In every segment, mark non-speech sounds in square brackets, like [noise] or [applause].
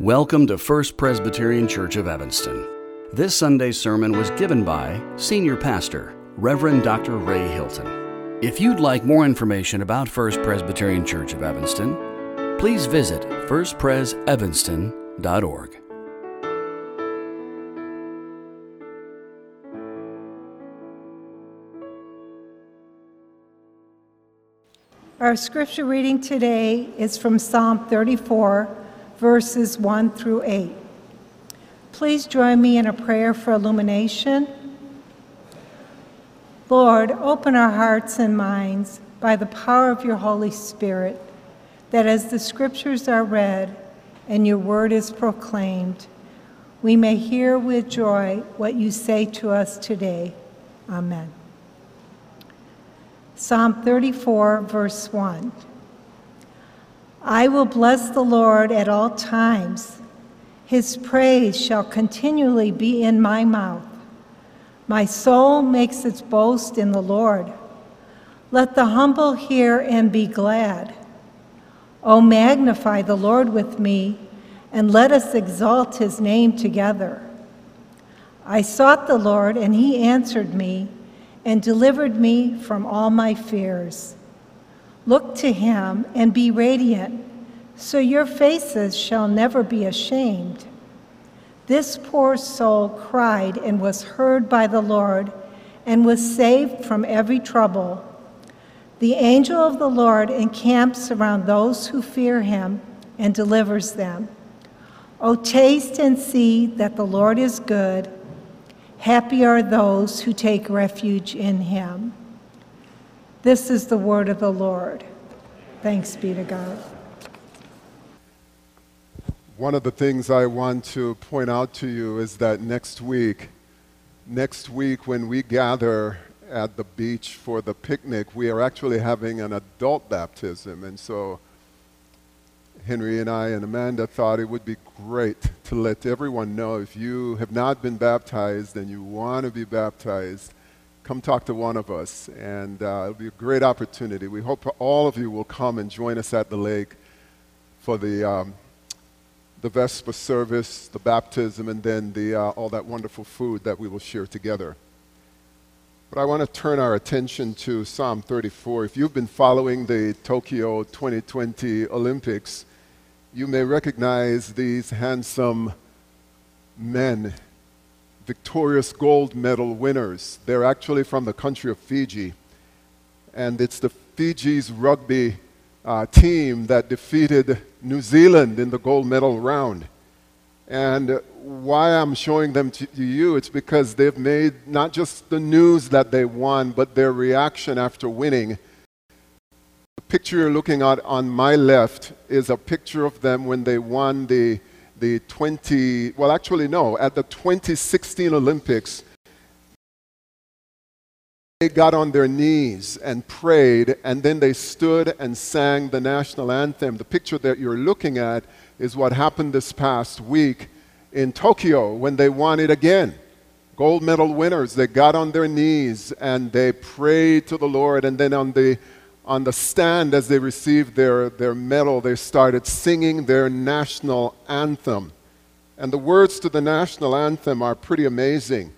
Welcome to First Presbyterian Church of Evanston. This Sunday's sermon was given by Senior Pastor, Reverend Dr. Ray Hilton. If you'd like more information about First Presbyterian Church of Evanston, please visit firstpresevanston.org. Our scripture reading today is from Psalm 34 verses 1 through 8. Please join me in a prayer for illumination. Lord, open our hearts and minds by the power of your Holy Spirit, that as the scriptures are read and your word is proclaimed, we may hear with joy what you say to us today. Amen. Psalm 34, verse 1. I will bless the Lord at all times. His praise shall continually be in my mouth. My soul makes its boast in the Lord. Let the humble hear and be glad. O magnify the Lord with me, and let us exalt his name together. I sought the Lord, and he answered me and delivered me from all my fears. Look to him and be radiant, so your faces shall never be ashamed. This poor soul cried and was heard by the Lord and was saved from every trouble. The angel of the Lord encamps around those who fear him and delivers them. O taste and see that the Lord is good. Happy are those who take refuge in him. This is the word of the Lord. Thanks be to God. One of the things I want to point out to you is that next week, next week when we gather at the beach for the picnic, we are actually having an adult baptism. And so Henry and I and Amanda thought it would be great to let everyone know if you have not been baptized and you want to be baptized, come talk to one of us, and uh, it'll be a great opportunity. We hope all of you will come and join us at the lake for the, um, the Vesper service, the baptism, and then the, uh, all that wonderful food that we will share together. But I want to turn our attention to Psalm 34. If you've been following the Tokyo 2020 Olympics, you may recognize these handsome men victorious gold medal winners. They're actually from the country of Fiji. And it's the Fiji's rugby uh, team that defeated New Zealand in the gold medal round. And why I'm showing them to you, it's because they've made not just the news that they won, but their reaction after winning. The picture you're looking at on my left is a picture of them when they won the the 20, well, actually, no, at the 2016 Olympics, they got on their knees and prayed, and then they stood and sang the national anthem. The picture that you're looking at is what happened this past week in Tokyo when they won it again. Gold medal winners, they got on their knees and they prayed to the Lord, and then on the on the stand as they received their, their medal, they started singing their national anthem. And the words to the national anthem are pretty amazing.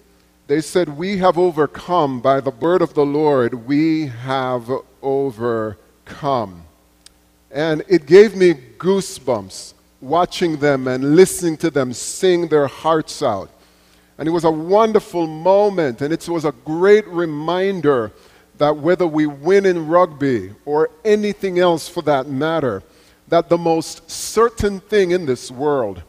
They said, We have overcome by the word of the Lord, we have overcome. And it gave me goosebumps watching them and listening to them sing their hearts out. And it was a wonderful moment, and it was a great reminder that whether we win in rugby or anything else for that matter, that the most certain thing in this world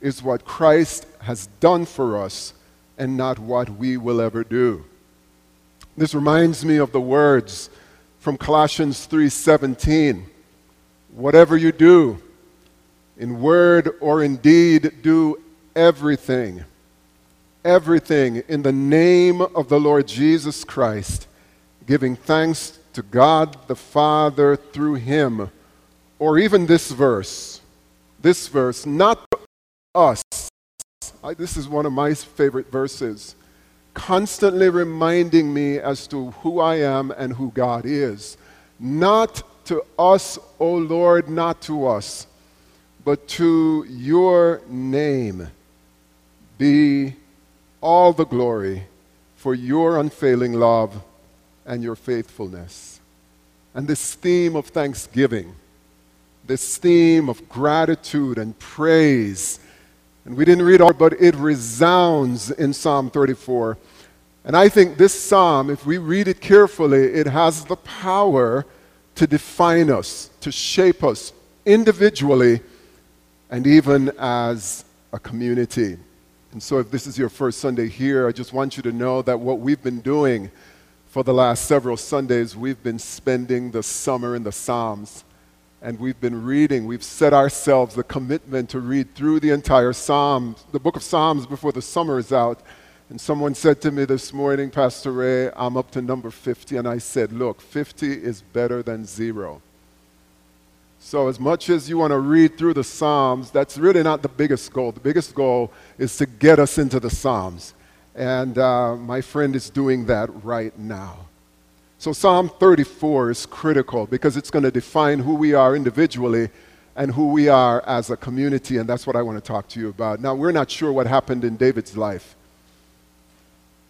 is what Christ has done for us and not what we will ever do. This reminds me of the words from Colossians 3:17. Whatever you do, in word or in deed, do everything. Everything in the name of the Lord Jesus Christ giving thanks to God the Father through him. Or even this verse, this verse, not us. I, this is one of my favorite verses, constantly reminding me as to who I am and who God is. Not to us, O Lord, not to us, but to your name be all the glory for your unfailing love and your faithfulness. And this theme of thanksgiving, this theme of gratitude and praise, and we didn't read all, but it resounds in Psalm 34. And I think this psalm, if we read it carefully, it has the power to define us, to shape us individually, and even as a community. And so, if this is your first Sunday here, I just want you to know that what we've been doing for the last several Sundays, we've been spending the summer in the Psalms. And we've been reading, we've set ourselves the commitment to read through the entire Psalms, the book of Psalms before the summer is out. And someone said to me this morning, Pastor Ray, I'm up to number 50. And I said, Look, 50 is better than zero. So, as much as you want to read through the Psalms, that's really not the biggest goal. The biggest goal is to get us into the Psalms. And uh, my friend is doing that right now. So, Psalm 34 is critical because it's going to define who we are individually and who we are as a community, and that's what I want to talk to you about. Now, we're not sure what happened in David's life,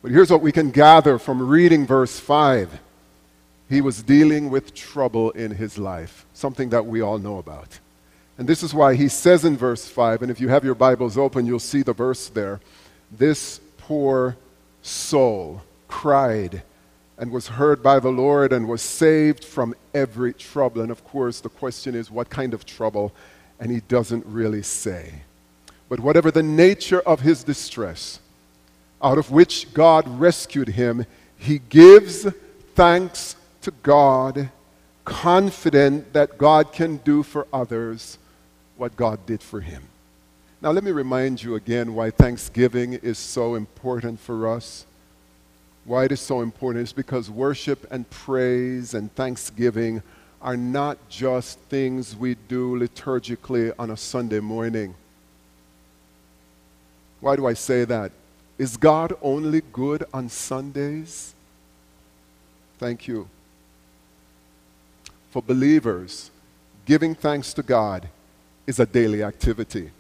but here's what we can gather from reading verse 5. He was dealing with trouble in his life, something that we all know about. And this is why he says in verse 5, and if you have your Bibles open, you'll see the verse there. This poor soul cried and was heard by the Lord and was saved from every trouble. And of course, the question is, what kind of trouble? And he doesn't really say. But whatever the nature of his distress, out of which God rescued him, he gives thanks to God, confident that God can do for others what God did for him. Now, let me remind you again why Thanksgiving is so important for us. Why it is so important is because worship and praise and thanksgiving are not just things we do liturgically on a Sunday morning. Why do I say that? Is God only good on Sundays? Thank you. For believers, giving thanks to God is a daily activity.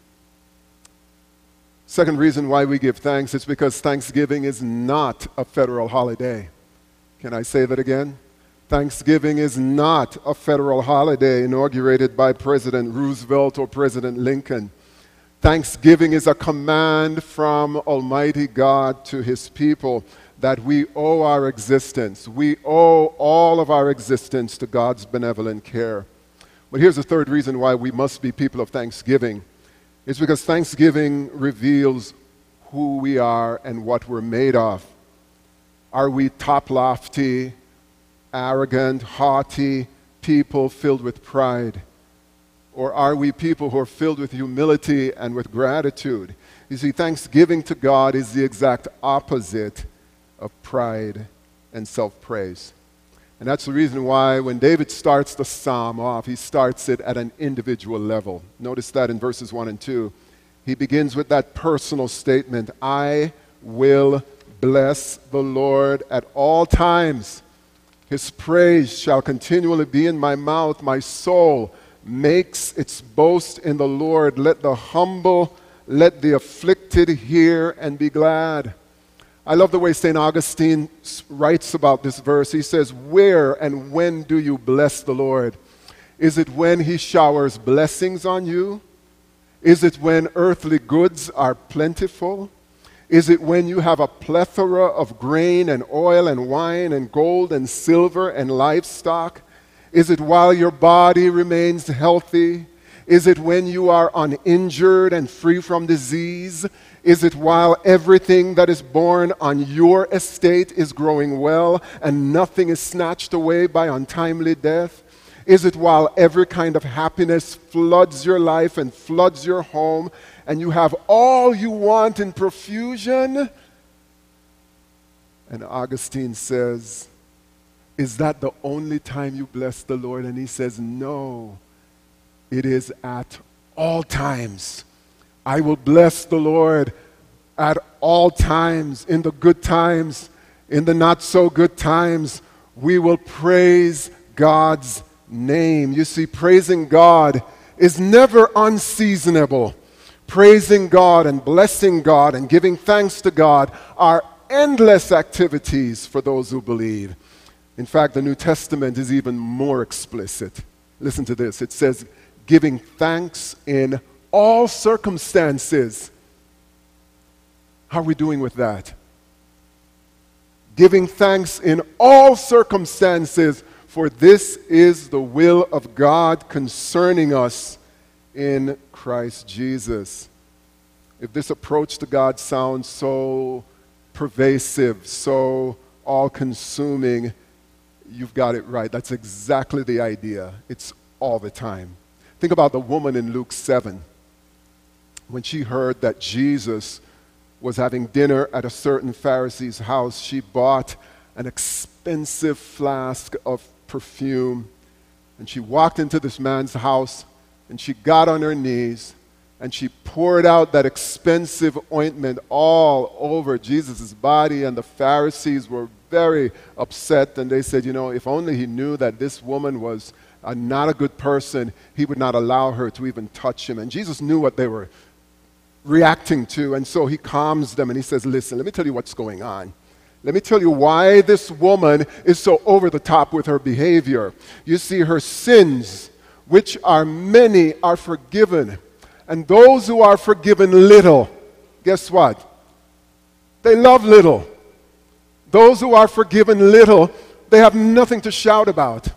Second reason why we give thanks is because Thanksgiving is not a federal holiday. Can I say that again? Thanksgiving is not a federal holiday inaugurated by President Roosevelt or President Lincoln. Thanksgiving is a command from Almighty God to His people that we owe our existence. We owe all of our existence to God's benevolent care. But here's the third reason why we must be people of thanksgiving it's because Thanksgiving reveals who we are and what we're made of. Are we top lofty, arrogant, haughty people filled with pride? Or are we people who are filled with humility and with gratitude? You see, thanksgiving to God is the exact opposite of pride and self praise. And that's the reason why when David starts the psalm off, he starts it at an individual level. Notice that in verses 1 and 2. He begins with that personal statement I will bless the Lord at all times. His praise shall continually be in my mouth. My soul makes its boast in the Lord. Let the humble, let the afflicted hear and be glad. I love the way St. Augustine writes about this verse. He says, Where and when do you bless the Lord? Is it when he showers blessings on you? Is it when earthly goods are plentiful? Is it when you have a plethora of grain and oil and wine and gold and silver and livestock? Is it while your body remains healthy? Is it when you are uninjured and free from disease? Is it while everything that is born on your estate is growing well and nothing is snatched away by untimely death? Is it while every kind of happiness floods your life and floods your home and you have all you want in profusion? And Augustine says, Is that the only time you bless the Lord? And he says, No, it is at all times. I will bless the Lord at all times, in the good times, in the not so good times. We will praise God's name. You see, praising God is never unseasonable. Praising God and blessing God and giving thanks to God are endless activities for those who believe. In fact, the New Testament is even more explicit. Listen to this it says, giving thanks in all circumstances. How are we doing with that? Giving thanks in all circumstances, for this is the will of God concerning us in Christ Jesus. If this approach to God sounds so pervasive, so all consuming, you've got it right. That's exactly the idea. It's all the time. Think about the woman in Luke 7 when she heard that Jesus was having dinner at a certain Pharisee's house, she bought an expensive flask of perfume. And she walked into this man's house and she got on her knees and she poured out that expensive ointment all over Jesus' body. And the Pharisees were very upset and they said, You know, if only he knew that this woman was uh, not a good person, he would not allow her to even touch him. And Jesus knew what they were reacting to. And so he calms them and he says, Listen, let me tell you what's going on. Let me tell you why this woman is so over the top with her behavior. You see, her sins, which are many, are forgiven. And those who are forgiven little, guess what? They love little. Those who are forgiven little, they have nothing to shout about.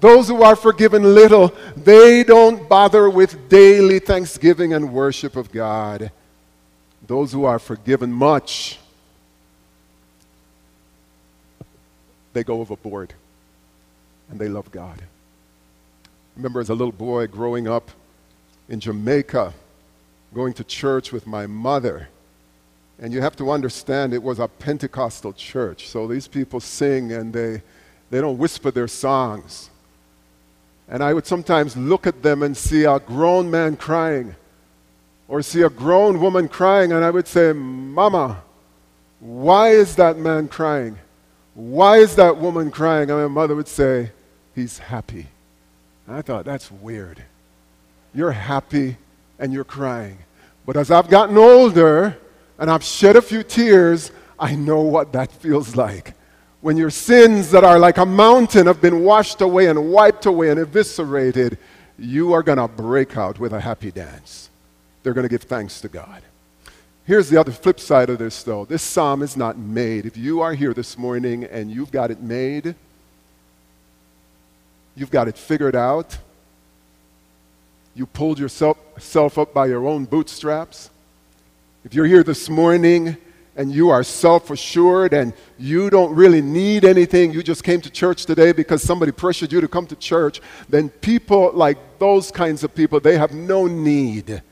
Those who are forgiven little, they don't bother with daily thanksgiving and worship of God. Those who are forgiven much, they go overboard and they love God. Remember as a little boy growing up in Jamaica, going to church with my mother. And you have to understand it was a Pentecostal church. So these people sing and they, they don't whisper their songs. And I would sometimes look at them and see a grown man crying or see a grown woman crying, and I would say, Mama, why is that man crying? Why is that woman crying? And my mother would say, He's happy. And I thought, that's weird. You're happy and you're crying. But as I've gotten older and I've shed a few tears, I know what that feels like when your sins that are like a mountain have been washed away and wiped away and eviscerated, you are going to break out with a happy dance. They're going to give thanks to God. Here's the other flip side of this, though. This psalm is not made. If you are here this morning and you've got it made, you've got it figured out, you pulled yourself up by your own bootstraps. If you're here this morning and you are self assured and you don't really need anything, you just came to church today because somebody pressured you to come to church, then people like those kinds of people, they have no need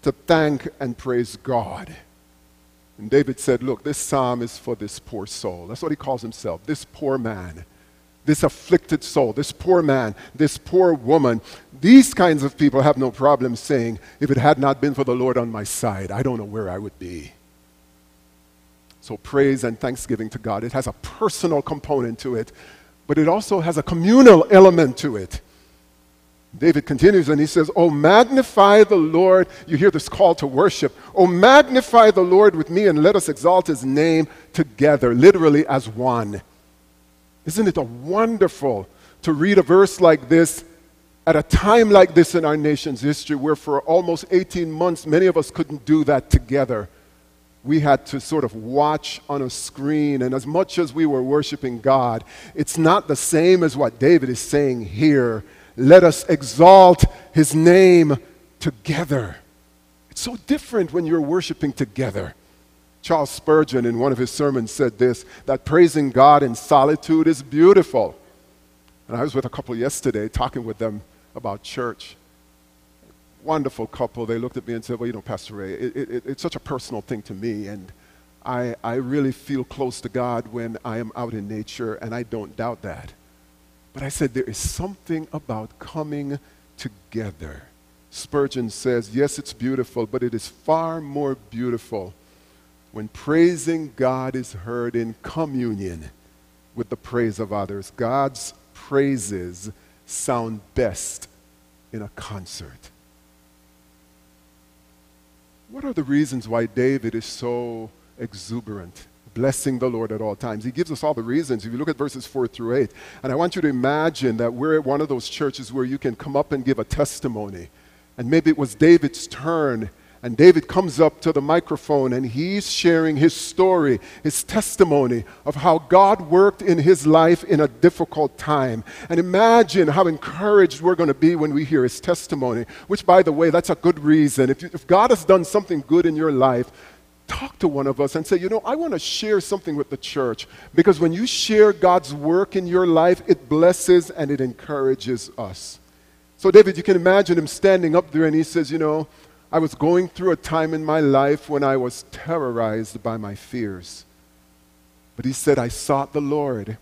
to thank and praise God. And David said, Look, this psalm is for this poor soul. That's what he calls himself, this poor man, this afflicted soul, this poor man, this poor woman. These kinds of people have no problem saying, If it had not been for the Lord on my side, I don't know where I would be. So, praise and thanksgiving to God. It has a personal component to it, but it also has a communal element to it. David continues and he says, Oh, magnify the Lord. You hear this call to worship. Oh, magnify the Lord with me and let us exalt his name together, literally as one. Isn't it a wonderful to read a verse like this at a time like this in our nation's history where for almost 18 months many of us couldn't do that together? We had to sort of watch on a screen. And as much as we were worshiping God, it's not the same as what David is saying here. Let us exalt his name together. It's so different when you're worshiping together. Charles Spurgeon, in one of his sermons, said this that praising God in solitude is beautiful. And I was with a couple yesterday talking with them about church wonderful couple. They looked at me and said, Well, you know, Pastor Ray, it, it, it's such a personal thing to me. And I, I really feel close to God when I am out in nature, and I don't doubt that. But I said, There is something about coming together. Spurgeon says, Yes, it's beautiful, but it is far more beautiful when praising God is heard in communion with the praise of others. God's praises sound best in a concert. What are the reasons why David is so exuberant? blessing the Lord at all times. He gives us all the reasons. If you look at verses 4 through 8, and I want you to imagine that we're at one of those churches where you can come up and give a testimony. And maybe it was David's turn, and David comes up to the microphone and he's sharing his story, his testimony of how God worked in his life in a difficult time. And imagine how encouraged we're going to be when we hear his testimony, which, by the way, that's a good reason. If, you, if God has done something good in your life, talk to one of us and say, you know, I want to share something with the church. Because when you share God's work in your life, it blesses and it encourages us. So, David, you can imagine him standing up there and he says, you know, I was going through a time in my life when I was terrorized by my fears. But he said, I sought the Lord,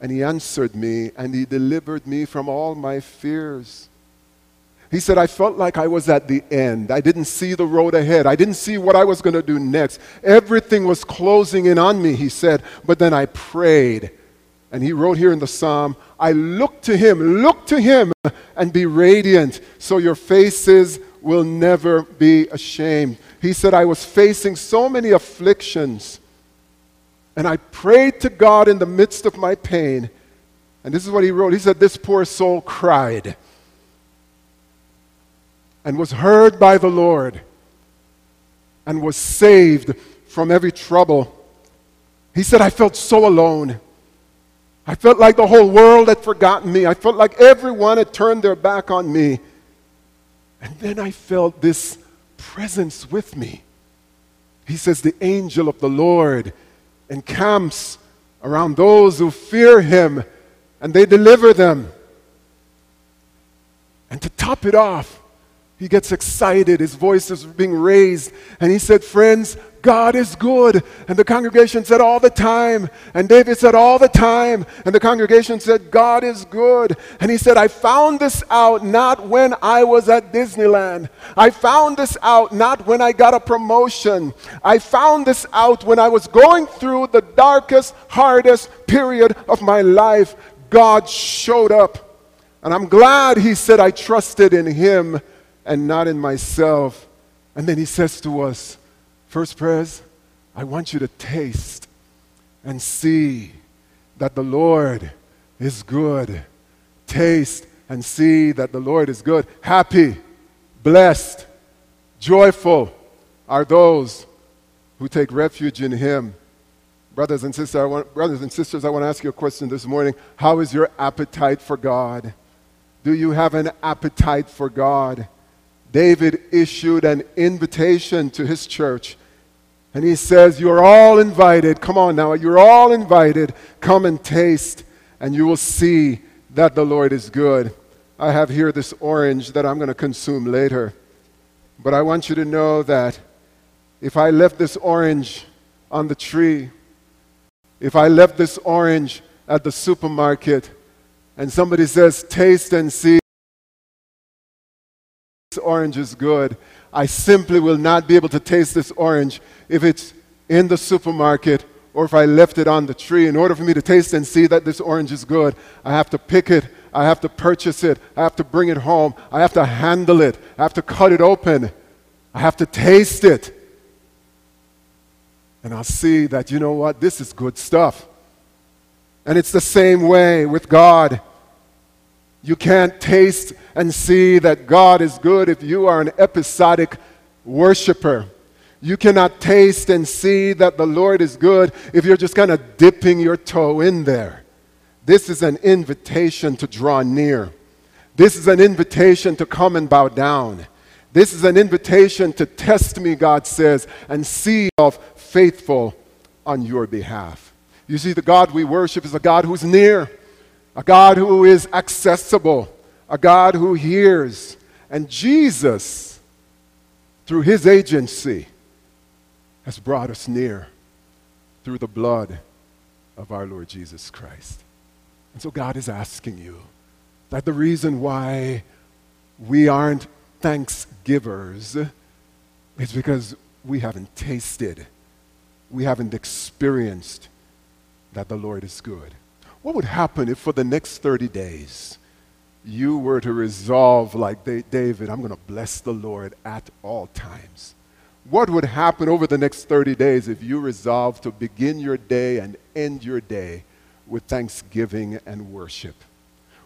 and he answered me, and he delivered me from all my fears. He said, I felt like I was at the end. I didn't see the road ahead. I didn't see what I was going to do next. Everything was closing in on me, he said. But then I prayed. And he wrote here in the psalm, I look to him, look to him, and be radiant, so your faces will never be ashamed. He said, I was facing so many afflictions, and I prayed to God in the midst of my pain. And this is what he wrote. He said, This poor soul cried and was heard by the Lord and was saved from every trouble. He said, I felt so alone. I felt like the whole world had forgotten me. I felt like everyone had turned their back on me. And then I felt this presence with me. He says, The angel of the Lord encamps around those who fear him and they deliver them. And to top it off, he gets excited. His voice is being raised. And he said, Friends, God is good. And the congregation said, All the time. And David said, All the time. And the congregation said, God is good. And he said, I found this out not when I was at Disneyland. I found this out not when I got a promotion. I found this out when I was going through the darkest, hardest period of my life. God showed up. And I'm glad he said, I trusted in him and not in myself. And then he says to us, First Pres, I want you to taste and see that the Lord is good. Taste and see that the Lord is good. Happy, blessed, joyful are those who take refuge in Him. Brothers and sisters, I want, brothers and sisters, I want to ask you a question this morning. How is your appetite for God? Do you have an appetite for God? David issued an invitation to his church. And he says, You're all invited. Come on now, you're all invited. Come and taste, and you will see that the Lord is good. I have here this orange that I'm going to consume later. But I want you to know that if I left this orange on the tree, if I left this orange at the supermarket, and somebody says, Taste and see this orange is good. I simply will not be able to taste this orange if it's in the supermarket or if I left it on the tree. In order for me to taste and see that this orange is good, I have to pick it, I have to purchase it, I have to bring it home, I have to handle it, I have to cut it open, I have to taste it. And I'll see that, you know what, this is good stuff. And it's the same way with God. You can't taste and see that God is good if you are an episodic worshiper. You cannot taste and see that the Lord is good if you're just kind of dipping your toe in there. This is an invitation to draw near. This is an invitation to come and bow down. This is an invitation to test me, God says, and see of faithful on your behalf. You see, the God we worship is a God who's near a God who is accessible, a God who hears. And Jesus, through his agency, has brought us near through the blood of our Lord Jesus Christ. And so God is asking you that the reason why we aren't thanksgivers is because we haven't tasted, we haven't experienced that the Lord is good. What would happen if for the next 30 days you were to resolve, like David, I'm going to bless the Lord at all times? What would happen over the next 30 days if you resolve to begin your day and end your day with thanksgiving and worship?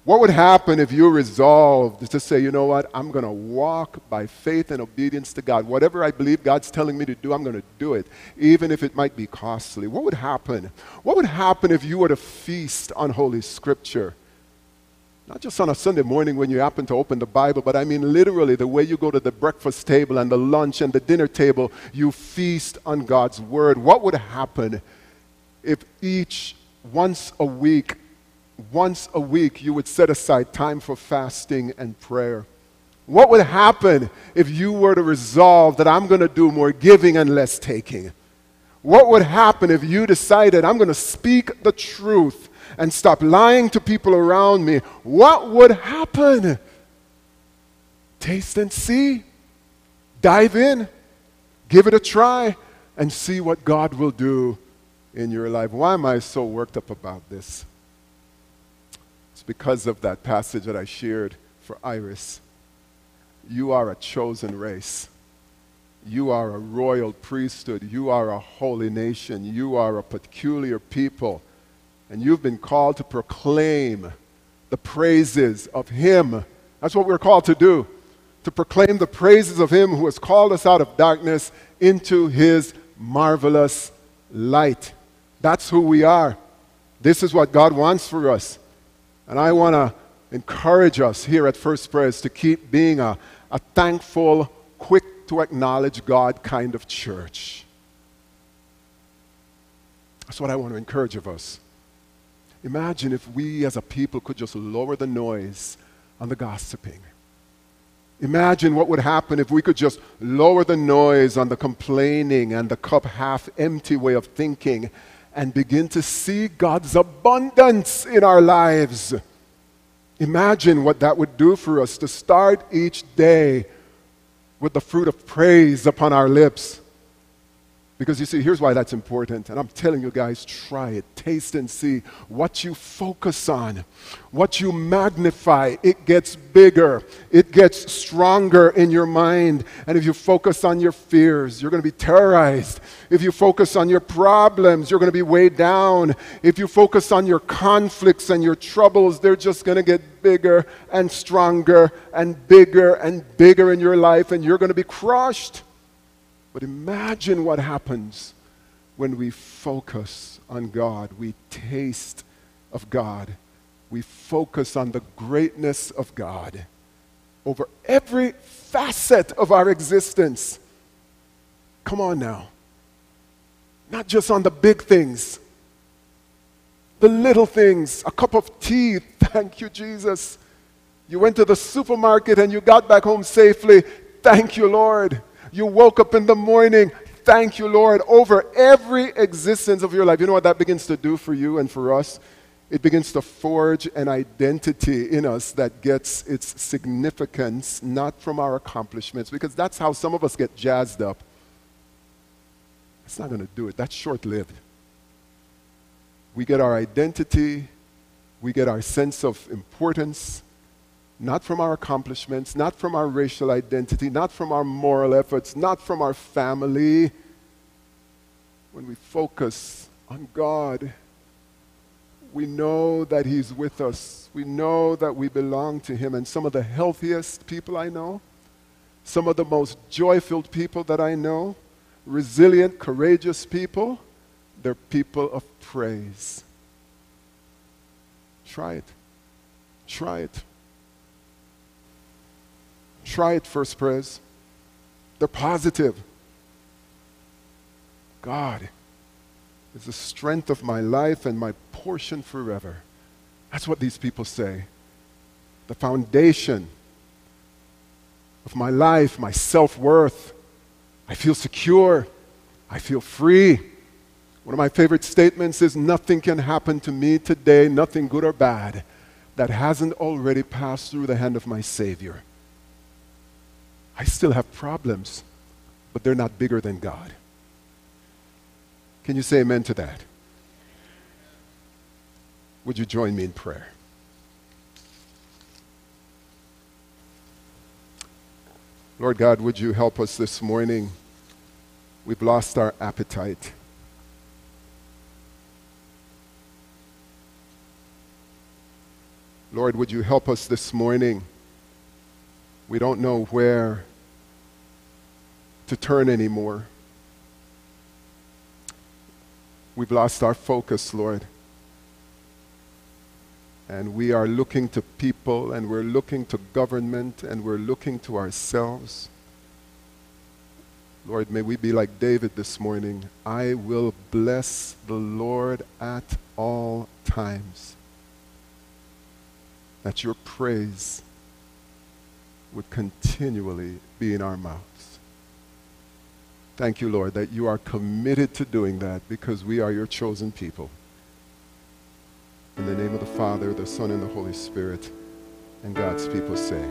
What would happen if you resolved to say, you know what, I'm going to walk by faith and obedience to God. Whatever I believe God's telling me to do, I'm going to do it, even if it might be costly. What would happen? What would happen if you were to feast on Holy Scripture? Not just on a Sunday morning when you happen to open the Bible, but I mean literally the way you go to the breakfast table and the lunch and the dinner table, you feast on God's Word. What would happen if each, once a week, once a week you would set aside time for fasting and prayer? What would happen if you were to resolve that I'm going to do more giving and less taking? What would happen if you decided I'm going to speak the truth and stop lying to people around me? What would happen? Taste and see. Dive in. Give it a try and see what God will do in your life. Why am I so worked up about this? Because of that passage that I shared for Iris. You are a chosen race. You are a royal priesthood. You are a holy nation. You are a peculiar people. And you've been called to proclaim the praises of Him. That's what we're called to do to proclaim the praises of Him who has called us out of darkness into His marvelous light. That's who we are. This is what God wants for us. And I want to encourage us here at First Pres to keep being a, a thankful, quick to acknowledge God kind of church. That's what I want to encourage of us. Imagine if we as a people could just lower the noise on the gossiping. Imagine what would happen if we could just lower the noise on the complaining and the cup half empty way of thinking and begin to see God's abundance in our lives. Imagine what that would do for us to start each day with the fruit of praise upon our lips. Because you see, here's why that's important. And I'm telling you guys, try it. Taste and see. What you focus on, what you magnify, it gets bigger. It gets stronger in your mind. And if you focus on your fears, you're going to be terrorized. If you focus on your problems, you're going to be weighed down. If you focus on your conflicts and your troubles, they're just going to get bigger and stronger and bigger and bigger in your life, and you're going to be crushed. But imagine what happens when we focus on God, we taste of God, we focus on the greatness of God over every facet of our existence. Come on now. Not just on the big things, the little things, a cup of tea, [laughs] thank you, Jesus. You went to the supermarket and you got back home safely, thank you, Lord. You woke up in the morning. Thank you, Lord, over every existence of your life. You know what that begins to do for you and for us? It begins to forge an identity in us that gets its significance not from our accomplishments, because that's how some of us get jazzed up. It's not going to do it. That's short lived. We get our identity, we get our sense of importance, not from our accomplishments, not from our racial identity, not from our moral efforts, not from our family. When we focus on God, we know that He's with us. We know that we belong to Him. And some of the healthiest people I know, some of the most joy filled people that I know, resilient, courageous people, they're people of praise. Try it. Try it. Try it first, Pres. They're positive. God is the strength of my life and my portion forever. That's what these people say. The foundation of my life, my self worth. I feel secure. I feel free. One of my favorite statements is Nothing can happen to me today, nothing good or bad, that hasn't already passed through the hand of my Savior. I still have problems, but they're not bigger than God. Can you say amen to that? Would you join me in prayer? Lord God, would you help us this morning We've lost our appetite. Lord, would you help us this morning? We don't know where to turn anymore. We've lost our focus, Lord. And we are looking to people, and we're looking to government, and we're looking to ourselves. Lord, may we be like David this morning. I will bless the Lord at all times. That your praise would continually be in our mouths. Thank you, Lord, that you are committed to doing that because we are your chosen people. In the name of the Father, the Son, and the Holy Spirit, and God's people say,